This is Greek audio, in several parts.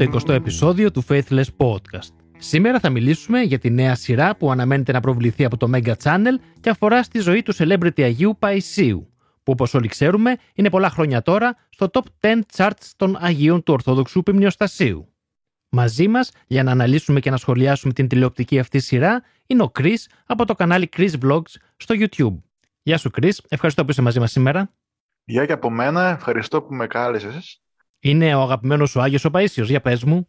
Είναι το 20ο επεισόδιο του Faithless Podcast. Σήμερα θα μιλήσουμε για τη νέα σειρά που αναμένεται να προβληθεί από το Mega Channel και αφορά στη ζωή του celebrity Αγίου Παϊσίου, που όπως όλοι ξέρουμε είναι πολλά χρόνια τώρα στο top 10 charts των Αγίων του Ορθόδοξου Πυμνιοστασίου. Μαζί μας για να αναλύσουμε και να σχολιάσουμε την τηλεοπτική αυτή σειρά είναι ο Chris από το κανάλι Chris Vlogs στο YouTube. Γεια σου Chris, ευχαριστώ που είσαι μαζί μας σήμερα. Γεια και από μένα, ευχαριστώ που με κάλεσες. Είναι ο αγαπημένος σου Άγιος ο Παΐσιος, για πες μου.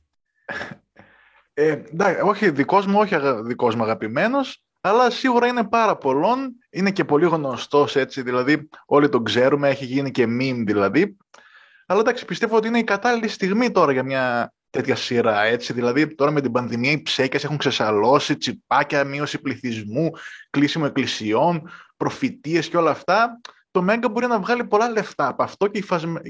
Ε, εντάξει, όχι δικός μου, όχι δικός μου αγαπημένος, αλλά σίγουρα είναι πάρα πολλών. Είναι και πολύ γνωστός έτσι, δηλαδή όλοι τον ξέρουμε, έχει γίνει και meme δηλαδή. Αλλά εντάξει, πιστεύω ότι είναι η κατάλληλη στιγμή τώρα για μια τέτοια σειρά, έτσι. Δηλαδή, τώρα με την πανδημία οι ψέκες έχουν ξεσαλώσει, τσιπάκια, μείωση πληθυσμού, κλείσιμο εκκλησιών, προφητείες και όλα αυτά το Μέγκα μπορεί να βγάλει πολλά λεφτά από αυτό και οι,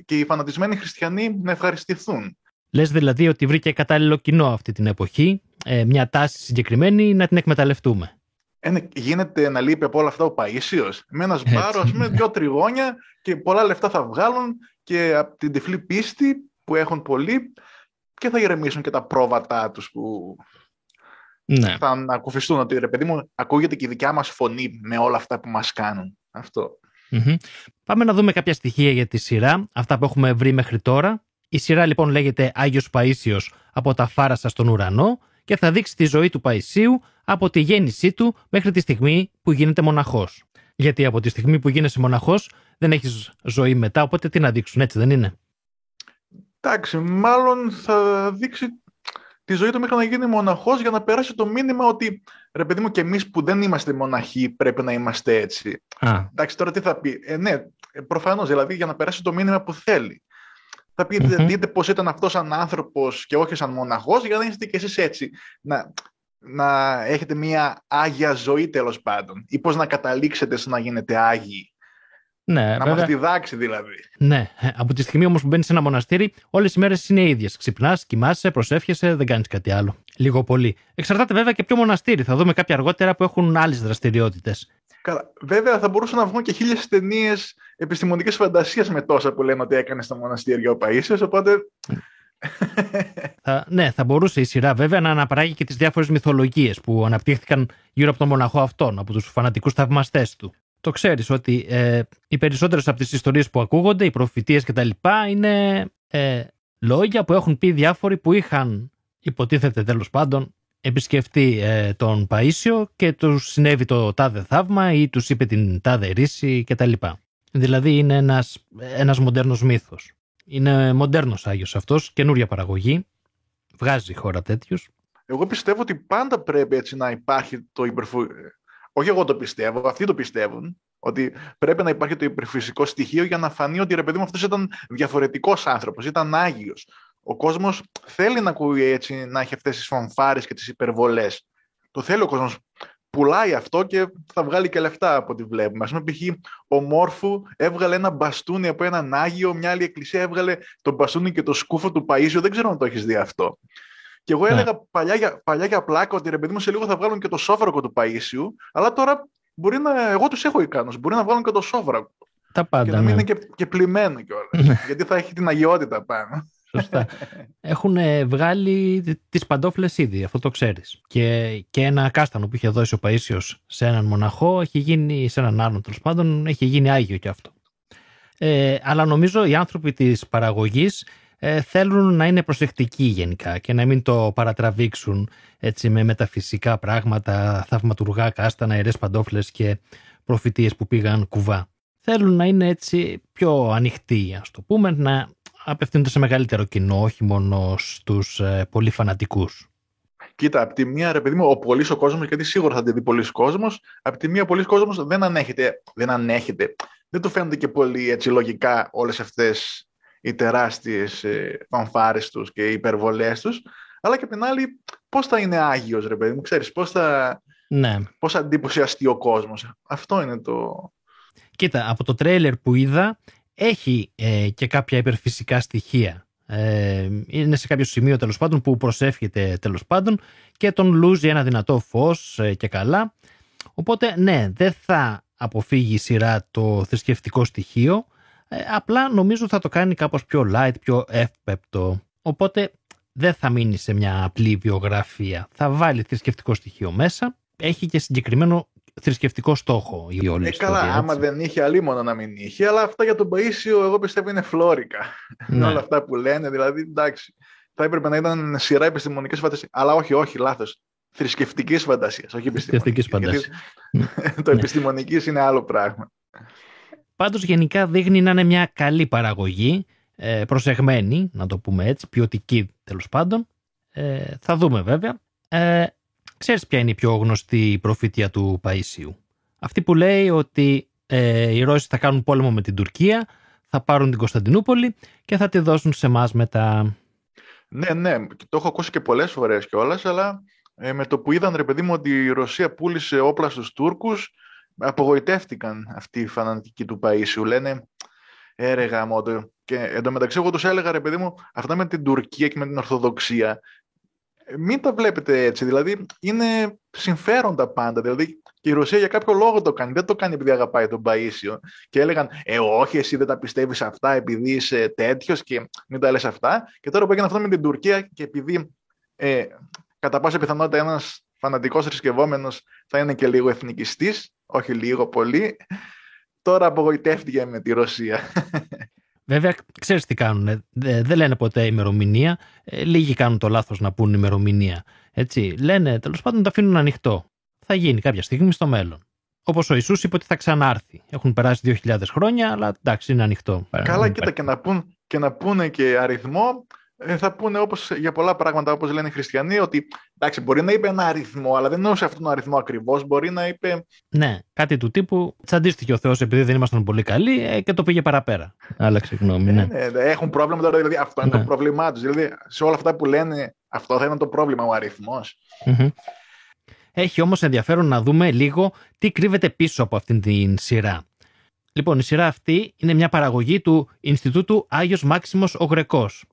και οι φανατισμένοι χριστιανοί να ευχαριστηθούν. Λες δηλαδή ότι βρήκε κατάλληλο κοινό αυτή την εποχή, ε, μια τάση συγκεκριμένη να την εκμεταλλευτούμε. Ε, ναι, γίνεται να λείπει από όλα αυτά ο Παΐσιος. Με ένας σπάρο, α πούμε, δυο τριγώνια και πολλά λεφτά θα βγάλουν και από την τυφλή πίστη που έχουν πολλοί και θα ηρεμήσουν και τα πρόβατά τους που ναι. θα ανακουφιστούν ότι ρε παιδί μου ακούγεται και η δικιά μας φωνή με όλα αυτά που μας κάνουν. Αυτό. Πάμε να δούμε κάποια στοιχεία για τη σειρά, αυτά που έχουμε βρει μέχρι τώρα. Η σειρά λοιπόν λέγεται Άγιος Παΐσιος από τα φάρασα στον ουρανό και θα δείξει τη ζωή του Παϊσίου από τη γέννησή του μέχρι τη στιγμή που γίνεται μοναχός. Γιατί από τη στιγμή που γίνεσαι μοναχός δεν έχεις ζωή μετά, οπότε τι να δείξουν, έτσι δεν είναι; Εντάξει, μάλλον θα δείξει τη ζωή του μέχρι να γίνει μοναχός για να περάσει το μήνυμα ότι ρε παιδί μου και εμείς που δεν είμαστε μοναχοί πρέπει να είμαστε έτσι. Α. Εντάξει τώρα τι θα πει; Ε, ναι, προφανώς δηλαδή για να περάσει το μήνυμα που θέλει. Θα πει, mm-hmm. δείτε πώς ήταν αυτός σαν άνθρωπος και όχι σαν μοναχός για να είστε κι εσείς έτσι. Να, να έχετε μια άγια ζωή τέλος πάντων ή πώς να καταλήξετε στο να γίνετε άγιοι. Ναι, να μας διδάξει δηλαδή. Ναι. Από τη στιγμή όμως που μπαίνεις σε ένα μοναστήρι, όλες οι μέρες είναι ίδιες. Ξυπνάς, κοιμάσαι, προσεύχεσαι, δεν κάνεις κάτι άλλο. Λίγο πολύ. Εξαρτάται βέβαια και ποιο μοναστήρι. Θα δούμε κάποια αργότερα που έχουν άλλες δραστηριότητες. Βέβαια, θα μπορούσαν να βγουν και χίλιες ταινίες επιστημονικής φαντασίας με τόσα που λένε ότι έκανες στο μοναστήρι ο Παίσιος. Οπότε. θα, ναι, θα μπορούσε η σειρά βέβαια να αναπαράγει και τις διάφορες μυθολογίες που αναπτύχθηκαν γύρω από τον μοναχό αυτόν, από τους φανατικούς θαυμαστές του το ξέρεις ότι ε, οι περισσότερες από τις ιστορίες που ακούγονται, οι προφητείες κτλ. είναι ε, λόγια που έχουν πει διάφοροι που είχαν υποτίθεται τέλος πάντων επισκεφτεί ε, τον Παΐσιο και τους συνέβη το τάδε θαύμα ή τους είπε την τάδε ρίση κτλ. Δηλαδή είναι ένας, ένας μοντέρνος μύθος. Είναι μοντέρνος Άγιος αυτός, καινούρια παραγωγή, βγάζει χώρα τέτοιους. Εγώ πιστεύω ότι πάντα πρέπει έτσι να υπάρχει το υπερφου... Όχι εγώ το πιστεύω, αυτοί το πιστεύουν. Ότι πρέπει να υπάρχει το υπερφυσικό στοιχείο για να φανεί ότι ρε παιδί μου αυτός ήταν διαφορετικός άνθρωπος, ήταν άγιος. Ο κόσμος θέλει να ακούει έτσι, να έχει αυτές τις φανφάρες και τις υπερβολές. Το θέλει ο κόσμος. Πουλάει αυτό και θα βγάλει και λεφτά από ό,τι βλέπουμε. Α πούμε, π.χ. ο Μόρφου έβγαλε ένα μπαστούνι από έναν Άγιο, μια άλλη εκκλησία έβγαλε το μπαστούνι και το σκούφο του Παίσιο. Δεν ξέρω αν το έχεις δει αυτό. Και εγώ ναι. έλεγα παλιά, για, παλιά για πλάκα ότι ρε παιδί μου σε λίγο θα βγάλουν και το σόφρακο του Παΐσιου, αλλά τώρα μπορεί να, εγώ τους έχω ικάνους, μπορεί να βγάλουν και το σόφρακο. Τα πάντα, και να μην ναι. είναι και, και πλημμένο κιόλας. Ναι. γιατί θα έχει την αγιότητα πάνω. Σωστά. Έχουν βγάλει τις παντόφλες ήδη, αυτό το ξέρεις. Και, και ένα κάστανο που είχε δώσει ο Παΐσιος σε έναν μοναχό, έχει γίνει, σε έναν άλλον τέλος πάντων, έχει γίνει Άγιο κι αυτό. Ε, αλλά νομίζω οι άνθρωποι της παραγωγής ε, θέλουν να είναι προσεκτικοί γενικά και να μην το παρατραβήξουν έτσι με μεταφυσικά πράγματα, θαυματουργά κάστανα, ιερές παντόφλες και προφητείες που πήγαν κουβά. Θέλουν να είναι έτσι πιο ανοιχτοί, ας το πούμε, να απευθύνονται σε μεγαλύτερο κοινό, όχι μόνο στους ε, πολύ φανατικούς. Κοίτα, από τη μία, ρε παιδί μου, ο πολύς ο κόσμος, γιατί σίγουρα θα τη δει πολλοί κόσμος, από τη μία, ο πολύς κόσμος δεν ανέχεται, δεν ανέχεται, δεν του φαίνονται και πολύ έτσι λογικά όλες αυτές οι τεράστιες ε, φανφάρες τους και οι υπερβολές τους, αλλά και από την άλλη πώς θα είναι Άγιος, ρε παιδί μου, ξέρεις, πώς θα, ναι. πώς θα εντυπωσιαστεί ο κόσμος. Αυτό είναι το... Κοίτα, από το τρέιλερ που είδα έχει ε, και κάποια υπερφυσικά στοιχεία. Ε, είναι σε κάποιο σημείο τέλος πάντων που προσεύχεται τέλος πάντων και τον λούζει ένα δυνατό φως ε, και καλά. Οπότε ναι, δεν θα αποφύγει η σειρά το θρησκευτικό στοιχείο, ε, απλά νομίζω θα το κάνει κάπως πιο light, πιο εύπεπτο. Οπότε δεν θα μείνει σε μια απλή βιογραφία. Θα βάλει θρησκευτικό στοιχείο μέσα. Έχει και συγκεκριμένο θρησκευτικό στόχο η όλη Ε, ιστορία. καλά, άμα έτσι. δεν είχε, αλίμονο να μην είχε. Αλλά αυτά για τον Παΐσιο, εγώ πιστεύω είναι φλόρικα. Ναι. Όλα αυτά που λένε, δηλαδή, εντάξει. Θα έπρεπε να ήταν σειρά επιστημονικέ φαντασίε. Αλλά όχι, όχι, λάθος. Θρησκευτικής φαντασίας, όχι επιστημονικής. Θρησκευτικής το Ναι. επιστημονικής είναι άλλο πράγμα. Πάντως γενικά δείχνει να είναι μια καλή παραγωγή, ε, προσεγμένη, να το πούμε έτσι, ποιοτική τέλος πάντων. Ε, θα δούμε βέβαια. Ε, ξέρεις ποια είναι η πιο γνωστή προφήτεια του Παΐσιου. Αυτή που λέει ότι ε, οι Ρώσοι θα κάνουν πόλεμο με την Τουρκία, θα πάρουν την Κωνσταντινούπολη και θα τη δώσουν σε εμάς μετά. Ναι, ναι, και το έχω ακούσει και πολλές φορές κιόλας, αλλά ε, με το που είδαν ρε παιδί μου ότι η Ρωσία πούλησε όπλα στους Τούρκους, απογοητεύτηκαν αυτοί οι φανατικοί του Παΐσιου. Λένε, έρε γαμώτο. Και εντωμεταξύ εγώ τους έλεγα ρε παιδί μου, αυτά με την Τουρκία και με την Ορθοδοξία, ε, μην τα βλέπετε έτσι. Δηλαδή είναι συμφέροντα πάντα. Δηλαδή και η Ρωσία για κάποιο λόγο το κάνει. Δεν το κάνει επειδή αγαπάει τον Παΐσιο. Και έλεγαν, Ε, όχι, εσύ δεν τα πιστεύεις αυτά επειδή είσαι τέτοιος και μην τα λες αυτά. Και τώρα που έγινε αυτό με την Τουρκία και επειδή ε, κατά πάσα πιθανότητα ένας φανατικός θρησκευόμενος θα είναι και λίγο εθνικιστής, όχι λίγο, πολύ. Τώρα απογοητεύτηκε με τη Ρωσία. Βέβαια, ξέρεις τι κάνουν. Δεν λένε ποτέ ημερομηνία. Ε, λίγοι κάνουν το λάθος να πούν ημερομηνία. Έτσι. Λένε, τέλος πάντων, το αφήνουν ανοιχτό. Θα γίνει κάποια στιγμή στο μέλλον. Όπως ο Ιησούς είπε ότι θα ξανάρθει. Έχουν περάσει 2.000 χρόνια, αλλά εντάξει, είναι ανοιχτό. Καλά, Δεν κοίτα, και να, πούν, και να πούνε και αριθμό, ε, θα πούνε όπως, για πολλά πράγματα όπως λένε οι χριστιανοί, ότι εντάξει, μπορεί να είπε ένα αριθμό, αλλά δεν εννοούσε αυτόν τον αριθμό ακριβώς, μπορεί να είπε Ναι, κάτι του τύπου τσαντίστηκε ο Θεός επειδή δεν ήμασταν πολύ καλοί ε, και το πήγε παραπέρα. Άλλαξε γνώμη, ναι. Ε, ναι, έχουν πρόβλημα τώρα, δηλαδή αυτό είναι Ναι. το πρόβλημά τους. Δηλαδή, σε όλα αυτά που λένε, αυτό θα είναι το πρόβλημα, ο αριθμός. Μμμ. Έχει όμως ενδιαφέρον να δούμε λίγο τι κρύβεται πίσω από αυτήν την σειρά. Λοιπόν, η σειρά αυτή είναι μια παραγωγή του Ινστιτούτου Άγιος Μάξιμος ο Γρεκός.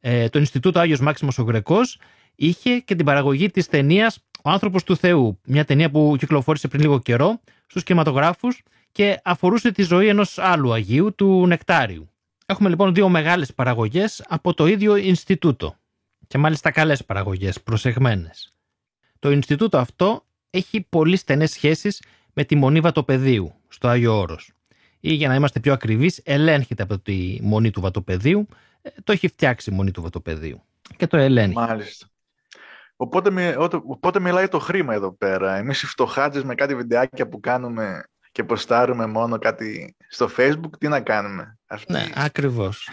Ε, το Ινστιτούτο Άγιος Μάξιμος ο Γρεκός είχε και την παραγωγή της ταινίας «Ο άνθρωπος του Θεού», μια ταινία που κυκλοφόρησε πριν λίγο καιρό στους κινηματογράφους και αφορούσε τη ζωή ενός άλλου Αγίου, του Νεκτάριου. Έχουμε λοιπόν δύο μεγάλες παραγωγές από το ίδιο Ινστιτούτο και μάλιστα καλές παραγωγές, προσεγμένες. Το Ινστιτούτο αυτό έχει πολύ στενές σχέσεις με τη Μονή Βατοπεδίου στο Άγιο Όρος. Ή για να είμαστε πιο ακριβείς, ελέγχεται από τη Μονή του Βατοπεδίου. Ε, Το έχει φτιάξει η Μονή του Βατοπεδίου. Και το ελέγχει. Μάλιστα. Οπότε, μι- ότε- οπότε μιλάει το χρήμα εδώ πέρα. Εμείς οι φτωχάτζες με κάτι βιντεάκια που κάνουμε και ποστάρουμε μόνο κάτι στο facebook, τι να κάνουμε; Αυτή... Ναι, ακριβώς.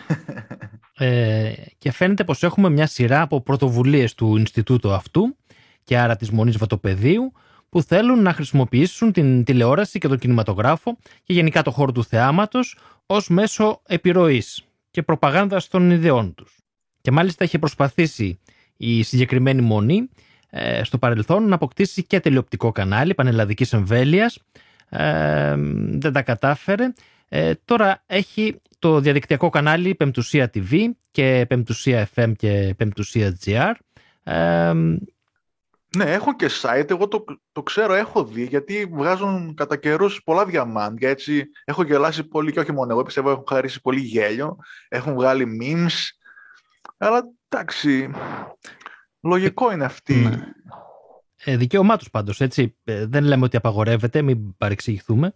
ε, και φαίνεται πως έχουμε μια σειρά από πρωτοβουλίες του Ινστιτούτου αυτού και άρα της Μονής Βατοπεδίου που θέλουν να χρησιμοποιήσουν την τηλεόραση και τον κινηματογράφο και γενικά το χώρο του θεάματος ως μέσο επιρροής και προπαγάνδας των ιδεών τους. Και μάλιστα είχε προσπαθήσει η συγκεκριμένη Μονή ε, στο παρελθόν να αποκτήσει και τηλεοπτικό κανάλι πανελλαδικής εμβέλειας. Ε, δεν τα κατάφερε. Ε, τώρα έχει το διαδικτυακό κανάλι Πεμπτουσία TV και Πεμπτουσία FM και Πεμπτουσία GR. Ε, Ναι, έχω και site, εγώ το, το ξέρω, έχω δει, γιατί βγάζουν κατά καιρούς πολλά διαμάντια, έτσι, έχω γελάσει πολύ και όχι μόνο εγώ, πιστεύω έχουν χαρίσει πολύ γέλιο, έχουν βγάλει memes, αλλά εντάξει, λογικό είναι αυτή. Ναι. ε, δικαίωμά τους πάντως, έτσι. Ε, δεν λέμε ότι απαγορεύεται, μην παρεξηγηθούμε.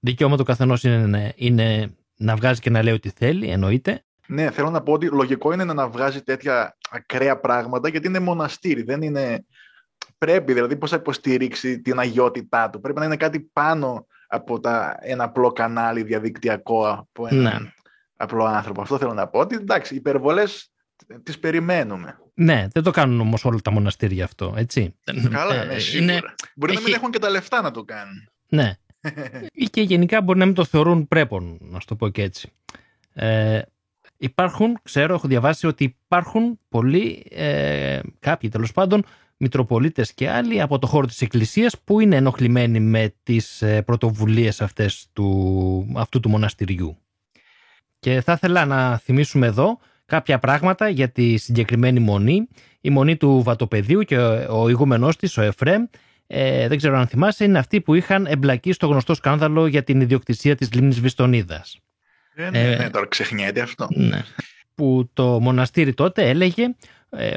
Δικαίωμα του καθενός είναι, είναι να βγάζει και να λέει ό,τι θέλει, εννοείται. Ναι, θέλω να πω ότι λογικό είναι να βγάζει τέτοια ακραία πράγματα, γιατί είναι μοναστήρι, δεν είναι... Πρέπει, δηλαδή, πώς θα υποστηρίξει την αγιότητά του. Πρέπει να είναι κάτι πάνω από τα, ένα απλό κανάλι διαδικτυακό από έναν Ναι. απλό άνθρωπο. Αυτό θέλω να πω. Ότι εντάξει, οι υπερβολές τις περιμένουμε. Ναι, δεν το κάνουν όμως όλα τα μοναστήρια αυτό, έτσι. Καλά, Ε, ναι, σίγουρα. είναι- Μπορεί να μην έχει- έχουν και τα λεφτά να το κάνουν. Ναι. Ή και γενικά μπορεί να μην το θεωρούν πρέπον, να σου το πω και έτσι. Ε, υπάρχουν, ξέρω, έχω διαβάσει ότι υπάρχουν πολλοί, ε, κάποιοι τέλος πάντων, Μητροπολίτες και άλλοι από το χώρο της Εκκλησίας που είναι ενοχλημένοι με τις ε, πρωτοβουλίες αυτές του, αυτού του μοναστηριού. Και θα ήθελα να θυμίσουμε εδώ κάποια πράγματα για τη συγκεκριμένη μονή. Η μονή του Βατοπεδίου και ο, ο ηγούμενός της, ο Εφρέμ, ε, δεν ξέρω αν θυμάσαι, είναι αυτοί που είχαν εμπλακεί στο γνωστό σκάνδαλο για την ιδιοκτησία της λίμνης Βιστονίδας. Ε, ναι, Ε, ναι, τώρα ξεχνιέται αυτό. Ναι. Που το μοναστήρι τότε έλεγε ε,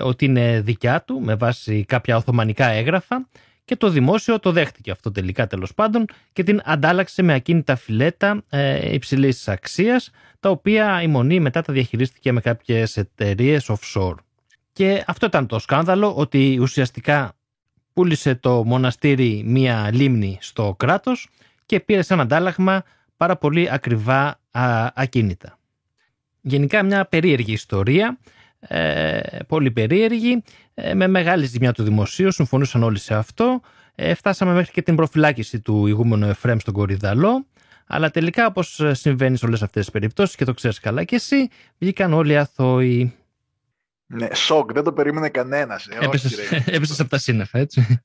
ότι είναι δικιά του με βάση κάποια οθωμανικά έγγραφα και το δημόσιο το δέχτηκε αυτό τελικά τέλος πάντων και την αντάλλαξε με ακίνητα φιλέτα ε, υψηλής αξίας τα οποία η Μονή μετά τα διαχειρίστηκε με κάποιες εταιρείες offshore. Και αυτό ήταν το σκάνδαλο ότι ουσιαστικά πούλησε το μοναστήρι μία λίμνη στο κράτος και πήρε σαν αντάλλαγμα πάρα πολύ ακριβά ακίνητα. Γενικά μια περίεργη ιστορία, ε, πολύ περίεργη, ε, με μεγάλη ζημιά του δημοσίου, συμφωνούσαν όλοι σε αυτό. Ε, φτάσαμε μέχρι και την προφυλάκηση του ηγούμενου Εφρέμ στον Κορυδαλό, αλλά τελικά όπως συμβαίνει σε όλες αυτές τις περιπτώσεις και το ξέρεις καλά και εσύ, βγήκαν όλοι αθώοι. Ναι, σοκ, δεν το περίμενε κανένας. Ε, Έπεσες από τα σύννεφα, έτσι.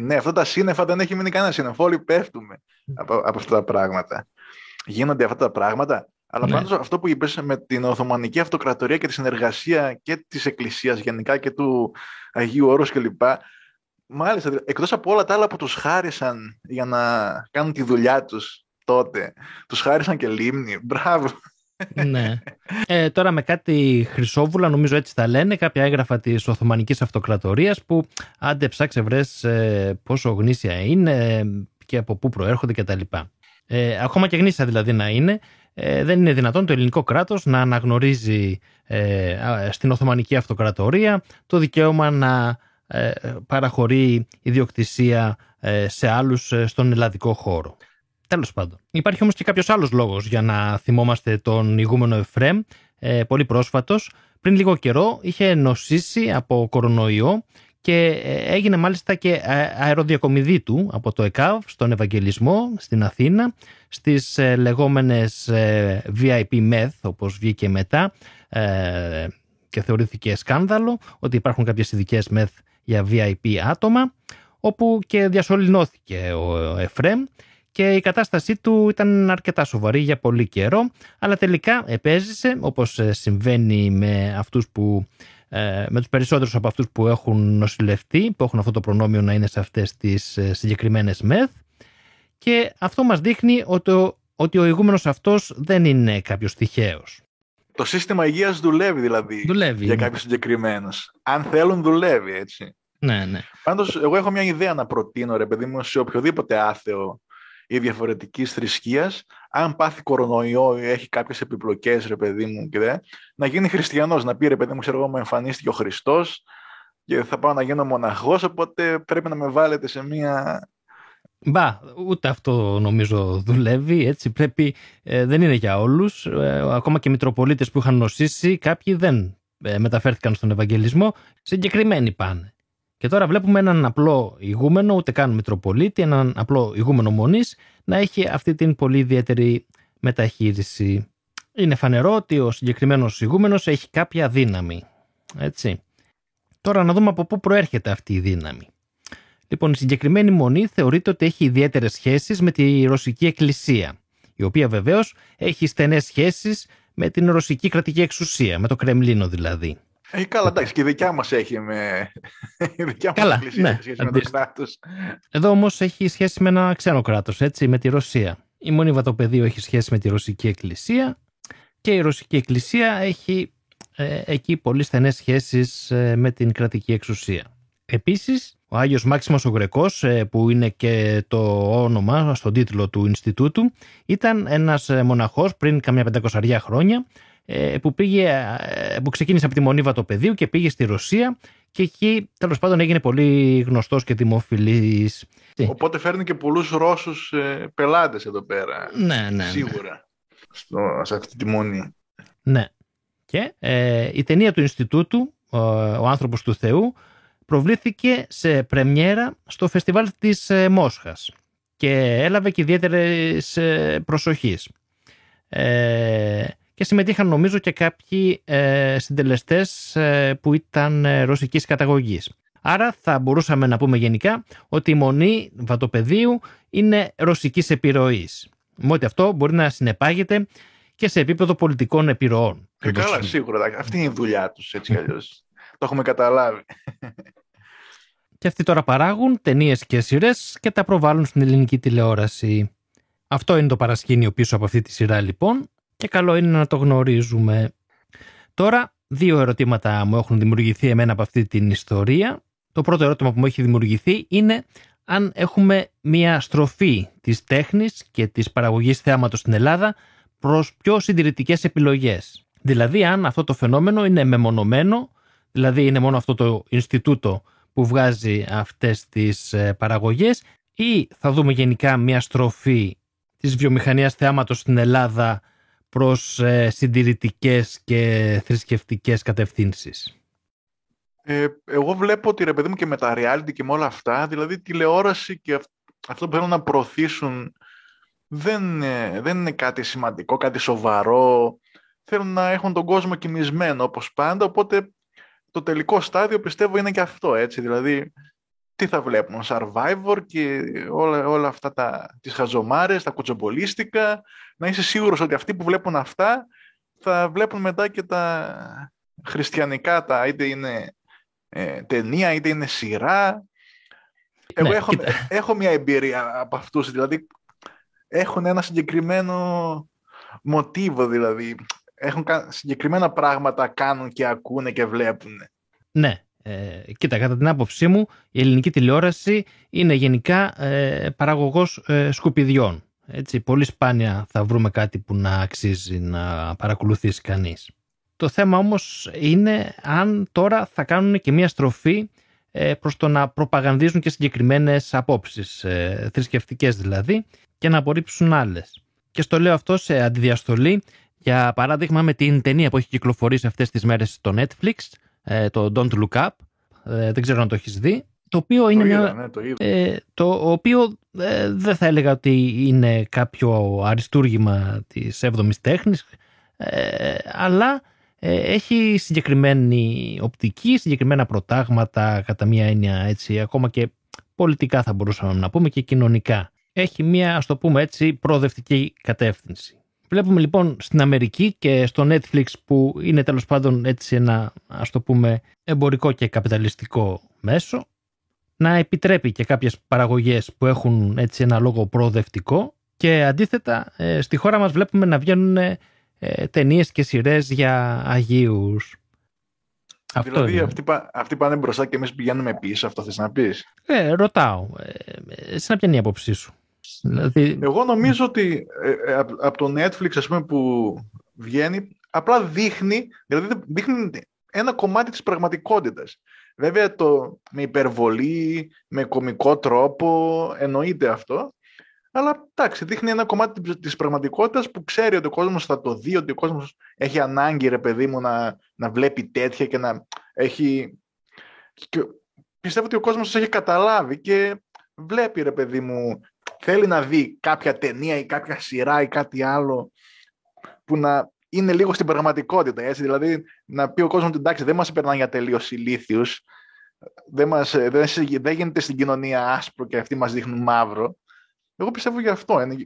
Ναι, αυτά τα σύννεφα δεν έχει μείνει κανένα σύννεφο. Όλοι πέφτουμε από, από αυτά τα πράγματα. Γίνονται αυτά τα πράγματα. Αλλά ναι. πάντως αυτό που είπες με την Οθωμανική Αυτοκρατορία και τη συνεργασία και της Εκκλησίας γενικά και του Αγίου Όρους κλπ. Μάλιστα, εκτός από όλα τα άλλα που τους χάρισαν για να κάνουν τη δουλειά τους τότε, τους χάρισαν και λίμνη. Μπράβο ναι. Ε, τώρα με κάτι χρυσόβουλα, νομίζω έτσι τα λένε, κάποια έγγραφα της Οθωμανικής Αυτοκρατορίας που άντε ψάξε βρες ε, πόσο γνήσια είναι και από πού προέρχονται κτλ. Ε, ακόμα και γνήσια δηλαδή να είναι, ε, δεν είναι δυνατόν το ελληνικό κράτος να αναγνωρίζει ε, στην Οθωμανική Αυτοκρατορία το δικαίωμα να ε, παραχωρεί ιδιοκτησία σε άλλους στον ελλαδικό χώρο. Τέλος πάντων. Υπάρχει όμως και κάποιος άλλος λόγος για να θυμόμαστε τον ηγούμενο Εφρέμ, ε, πολύ πρόσφατος. Πριν λίγο καιρό είχε νοσήσει από κορονοϊό και ε, έγινε μάλιστα και ε, αεροδιακομιδή του από το ΕΚΑΒ στον Ευαγγελισμό στην Αθήνα στις ε, λεγόμενες VIP MED όπως βγήκε μετά και θεωρήθηκε σκάνδαλο ότι υπάρχουν κάποιες ειδικές MED για VIP άτομα όπου και διασωληνώθηκε ο Εφρέμ και η κατάστασή του ήταν αρκετά σοβαρή για πολύ καιρό, αλλά τελικά επέζησε, όπως ε, συμβαίνει με αυτούς που ε, με τους περισσότερους από αυτούς που έχουν νοσηλευτεί, που έχουν αυτό το προνόμιο να είναι σε αυτές τις ε, συγκεκριμένες μεθ και αυτό μας δείχνει ότι, ότι ο ηγούμενος αυτός δεν είναι κάποιος τυχαίος. Το σύστημα υγείας δουλεύει δηλαδή δουλεύει, για ναι. κάποιους συγκεκριμένους. Αν θέλουν δουλεύει έτσι. Ναι, ναι. Πάντως εγώ έχω μια ιδέα να προτείνω ρε παιδί μου σε οποιοδήποτε άθεο ή διαφορετικής θρησκείας, αν πάθει κορονοϊό ή έχει κάποιες επιπλοκές, ρε παιδί μου, και δε, να γίνει χριστιανός. Να πει ρε παιδί μου, ξέρω εγώ, μου εμφανίστηκε ο Χριστός και θα πάω να γίνω μοναχός, οπότε πρέπει να με βάλετε σε μία. Μπα, ούτε αυτό νομίζω δουλεύει, έτσι πρέπει, ε, δεν είναι για όλους, ε, ακόμα και μητροπολίτες που είχαν νοσήσει, κάποιοι δεν ε, μεταφέρθηκαν στον Ευαγγελισμό, συγκεκριμένοι πάνε. Και τώρα βλέπουμε έναν απλό ηγούμενο, ούτε καν Μητροπολίτη, έναν απλό ηγούμενο μονής, να έχει αυτή την πολύ ιδιαίτερη μεταχείριση. Είναι φανερό ότι ο συγκεκριμένος ηγούμενος έχει κάποια δύναμη. Έτσι. Τώρα να δούμε από πού προέρχεται αυτή η δύναμη. Λοιπόν, η συγκεκριμένη μονή θεωρείται ότι έχει ιδιαίτερες σχέσεις με τη Ρωσική Εκκλησία, η οποία βεβαίως έχει στενές σχέσεις με την Ρωσική κρατική εξουσία, με το Κρεμλίνο δηλαδή. Ε, καλά, εντάξει, και η δικιά μας έχει με. Η δικιά μας εκκλησία ναι, σχέση με το κράτος. Εδώ όμως έχει σχέση με ένα ξένο κράτος, έτσι, με τη Ρωσία. Η Μονή Βατοπεδίου έχει σχέση με τη Ρωσική Εκκλησία και η Ρωσική Εκκλησία έχει ε, εκεί πολύ στενές σχέσεις ε, με την κρατική εξουσία. Επίσης, ο Άγιος Μάξιμος ο Γρεκός, ε, που είναι και το όνομα στον τίτλο του Ινστιτούτου, ήταν ένας μοναχός πριν καμιά πεντακοσαριά χρόνια, ε, που, πήγε, ε, που ξεκίνησε από τη Μονίβα το πεδίο και πήγε στη Ρωσία και εκεί τέλος πάντων έγινε πολύ γνωστός και δημοφιλής. Οπότε φέρνει και πολλούς Ρώσους ε, πελάτες εδώ πέρα. Ναι, ναι. ναι. Σίγουρα. Στο, σε αυτή τη μονή. Ναι. Και ε, η ταινία του Ινστιτούτου, ο, ο άνθρωπος του Θεού, προβλήθηκε σε πρεμιέρα στο φεστιβάλ της ε, Μόσχας και έλαβε και ιδιαίτερες προσοχής. Ε, και συμμετείχαν νομίζω και κάποιοι ε, συντελεστές ε, που ήταν ε, ρωσικής καταγωγής. Άρα θα μπορούσαμε να πούμε γενικά ότι η μονή βατοπεδίου είναι ρωσικής επιρροής. Με ότι αυτό μπορεί να συνεπάγεται και σε επίπεδο πολιτικών επιρροών. Ε, καλά, σίγουρα. Αυτή είναι η δουλειά τους, έτσι αλλιώς. Το έχουμε καταλάβει. Και αυτοί τώρα παράγουν ταινίες και σειρές και τα προβάλλουν στην ελληνική τηλεόραση. Αυτό είναι το παρασκήνιο πίσω από αυτή τη σειρά λοιπόν και καλό είναι να το γνωρίζουμε. Τώρα δύο ερωτήματα μου έχουν δημιουργηθεί εμένα από αυτή την ιστορία. Το πρώτο ερώτημα που μου έχει δημιουργηθεί είναι αν έχουμε μια στροφή της τέχνης και της παραγωγής θεάματος στην Ελλάδα προς πιο συντηρητικές επιλογές. Δηλαδή αν αυτό το φαινόμενο είναι μεμονωμένο, δηλαδή είναι μόνο αυτό το Ινστιτούτο που βγάζει αυτές τις ε, παραγωγές ή θα δούμε γενικά μια στροφή της βιομηχανίας θεάματος στην Ελλάδα προς ε, συντηρητικές και θρησκευτικές κατευθύνσεις. Ε, εγώ βλέπω ότι ρε παιδί μου και με τα reality και με όλα αυτά, δηλαδή τηλεόραση και αυτό που θέλουν να προωθήσουν δεν, δεν είναι κάτι σημαντικό, κάτι σοβαρό. Θέλουν να έχουν τον κόσμο κοιμισμένο όπως πάντα, οπότε το τελικό στάδιο πιστεύω είναι και αυτό, έτσι. Δηλαδή, τι θα βλέπουν, Survivor και όλα, όλα αυτά τα, τις χαζομάρες, τα κουτσομπολίστικα, να είσαι σίγουρος ότι αυτοί που βλέπουν αυτά θα βλέπουν μετά και τα χριστιανικά, τα είτε είναι ε, ταινία, είτε είναι σειρά. Εγώ ναι, έχω, έχω μια εμπειρία από αυτούς, δηλαδή έχουν ένα συγκεκριμένο μοτίβο, δηλαδή. Έχουν συγκεκριμένα πράγματα κάνουν και ακούνε και βλέπουν. Ναι. Ε, κοίτα, κατά την άποψή μου, η ελληνική τηλεόραση είναι γενικά ε, παραγωγός ε, σκουπιδιών. Έτσι, πολύ σπάνια θα βρούμε κάτι που να αξίζει να παρακολουθήσει κανείς. Το θέμα όμως είναι αν τώρα θα κάνουν και μια στροφή ε, προς το να προπαγανδίζουν και συγκεκριμένες απόψεις, ε, θρησκευτικές δηλαδή, και να απορρίψουν άλλες. Και στο λέω αυτό σε αντιδιαστολή, για παράδειγμα με την ταινία που έχει κυκλοφορήσει αυτές τις μέρες στο Netflix, ε, το Don't Look Up, δεν ξέρω αν το έχεις δει, το οποίο είναι είδα, ναι, το, το οποίο δεν θα έλεγα ότι είναι κάποιο αριστούργημα της 7ης τέχνης, αλλά ε, έχει συγκεκριμένη οπτική, συγκεκριμένα προτάγματα κατά μία έννοια έτσι, ακόμα και πολιτικά θα μπορούσαμε να πούμε και κοινωνικά. Έχει μία, ας το πούμε έτσι, προοδευτική κατεύθυνση. Βλέπουμε λοιπόν στην Αμερική και στο Netflix που είναι τέλος πάντων έτσι ένα ας το πούμε εμπορικό και καπιταλιστικό μέσο να επιτρέπει και κάποιες παραγωγές που έχουν έτσι ένα λόγο προοδευτικό και αντίθετα ε, στη χώρα μας βλέπουμε να βγαίνουν ε, ταινίες και σειρές για Αγίους. Δηλαδή αυτοί, αυτοί πάνε μπροστά και εμείς πηγαίνουμε πίσω, αυτό θες να πεις; Ε, ρωτάω. Ε, εσύ να πιάνει η άποψή σου; Δηλαδή... Εγώ νομίζω ότι ε, ε από το Netflix ας πούμε, που βγαίνει, απλά δείχνει, δηλαδή δείχνει ένα κομμάτι της πραγματικότητας. Βέβαια το, με υπερβολή, με κομικό τρόπο, εννοείται αυτό, αλλά εντάξει, δείχνει ένα κομμάτι της πραγματικότητας που ξέρει ότι ο κόσμος θα το δει, ότι ο κόσμος έχει ανάγκη, ρε παιδί μου, να, να βλέπει τέτοια και να έχει. Και πιστεύω ότι ο κόσμος έχει καταλάβει και βλέπει, ρε παιδί μου, θέλει να δει κάποια ταινία ή κάποια σειρά ή κάτι άλλο που να είναι λίγο στην πραγματικότητα. Έτσι. Δηλαδή, να πει ο κόσμος ότι εντάξει, δεν μας περνάνε για τελείως ηλίθιους. Δεν, μας, δεν, δεν γίνεται στην κοινωνία άσπρο και αυτοί μας δείχνουν μαύρο. Εγώ πιστεύω για αυτό. Είναι...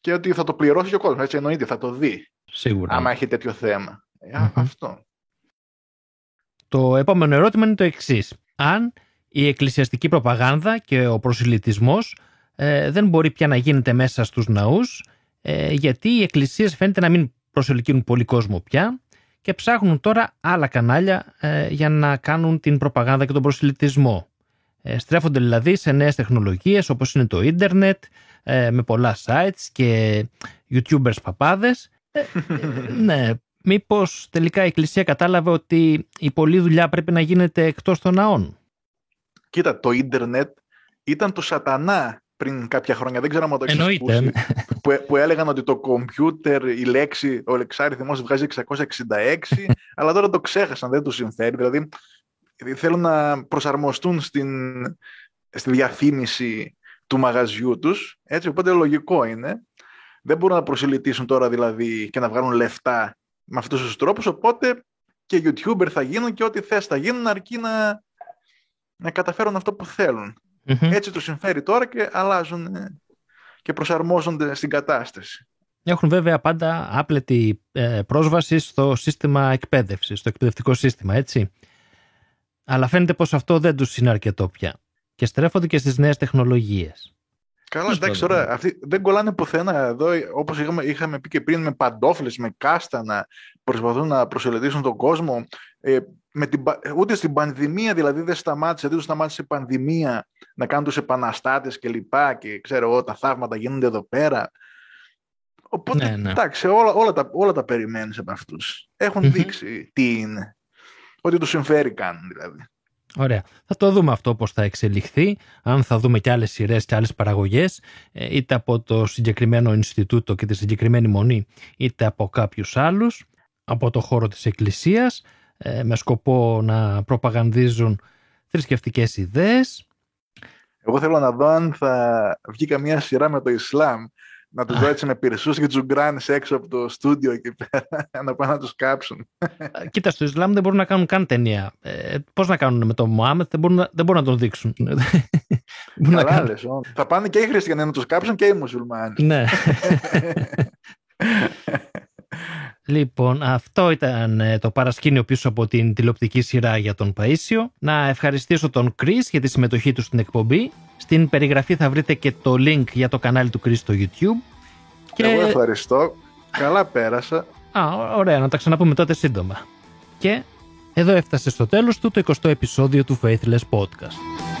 Και ότι θα το πληρώσει και ο κόσμος. Έτσι εννοείται, θα το δει. Σίγουρα. Άμα έχει τέτοιο θέμα. Ε, αυτό. Το επόμενο ερώτημα είναι το εξής. Αν η εκκλησιαστική προπαγάνδα και ο προσιλητισμός ε, δεν μπορεί πια να γίνεται μέσα στους ναούς ε, γιατί οι εκκλησίες φαίνεται να μην προσελκύουν πολύ κόσμο πια και ψάχνουν τώρα άλλα κανάλια ε, για να κάνουν την προπαγάνδα και τον προσιλητισμό. Ε, στρέφονται δηλαδή σε νέες τεχνολογίες όπως είναι το ίντερνετ ε, με πολλά sites και youtubers παπάδες. Ε, ναι, μήπως τελικά η Εκκλησία κατάλαβε ότι η πολλή δουλειά πρέπει να γίνεται εκτός των ναών. Κοίτα, το ίντερνετ ήταν το σατανά πριν κάποια χρόνια, δεν ξέρω αν το έχεις ακούσει, ναι. που, που έλεγαν ότι το κομπιούτερ, η λέξη, ο λεξάριθμος βγάζει 666, αλλά τώρα το ξέχασαν, δεν του συμφέρει. Δηλαδή, θέλουν να προσαρμοστούν στην, στη διαφήμιση του μαγαζιού τους, έτσι, οπότε λογικό είναι. Δεν μπορούν να προσελητήσουν τώρα δηλαδή και να βγάλουν λεφτά με αυτούς τους τρόπους, οπότε και YouTuber θα γίνουν και ό,τι θες θα γίνουν αρκεί να, να καταφέρουν αυτό που θελουν Έτσι τους συμφέρει τώρα και αλλάζουν ε, και προσαρμόζονται στην κατάσταση. Έχουν βέβαια πάντα άπλετη ε, πρόσβαση στο σύστημα εκπαίδευσης, στο εκπαιδευτικό σύστημα, έτσι. Αλλά φαίνεται πως αυτό δεν τους είναι αρκετό πια και στρέφονται και στις νέες τεχνολογίες. Καλά, εντάξει, τώρα αυτοί δεν κολλάνε πουθενά. Εδώ, όπως είχαμε, είχαμε πει και πριν, με παντόφλες, με κάστανα, προσπαθούν να προσελετήσουν τον κόσμο. Ε, με την, ούτε στην πανδημία δηλαδή δεν σταμάτησε, δεν τους σταμάτησε η πανδημία να κάνουν τους επαναστάτες και λοιπά και ξέρω εγώ τα θαύματα γίνονται εδώ πέρα. Οπότε, ναι, ναι. εντάξει, όλα, όλα, τα, όλα τα περιμένεις από αυτούς. δείξει τι είναι. Ότι τους συμφέρει κάνουν δηλαδή. Ωραία. Θα το δούμε αυτό πώς θα εξελιχθεί, αν θα δούμε και άλλες σειρές και άλλες παραγωγές, ε, είτε από το συγκεκριμένο Ινστιτούτο και τη συγκεκριμένη μονή, είτε από κάποιους άλλους, από το χώρο της Εκκλησίας, ε, με σκοπό να προπαγανδίζουν θρησκευτικές ιδέες. Εγώ θέλω να δω αν θα βγει καμία σειρά με το Ισλάμ να τους δω έτσι με πυρσούς και τζουγκράνε έξω από το στούντιο εκεί πέρα, να πάνε να τους κάψουν. Κοίτα, στο Ισλάμ δεν μπορούν να κάνουν καν ταινία. Ε, Πώς να κάνουν με τον Μωάμετ, δεν μπορούν, δεν μπορούν να τον δείξουν. Καλά, κάνουν... Θα πάνε και οι χριστιανοί να τους κάψουν και οι μουσουλμάνοι. Ναι. Λοιπόν, αυτό ήταν ε, το παρασκήνιο πίσω από την τηλεοπτική σειρά για τον Παΐσιο. Να ευχαριστήσω τον Κρίς για τη συμμετοχή του στην εκπομπή. Στην περιγραφή θα βρείτε και το link για το κανάλι του Κρίς στο YouTube. Και... Εγώ ευχαριστώ. Καλά πέρασα. Α, ωραία, να τα ξαναπούμε τότε σύντομα. Και εδώ έφτασε στο τέλος του το 20ο επεισόδιο του Faithless Podcast.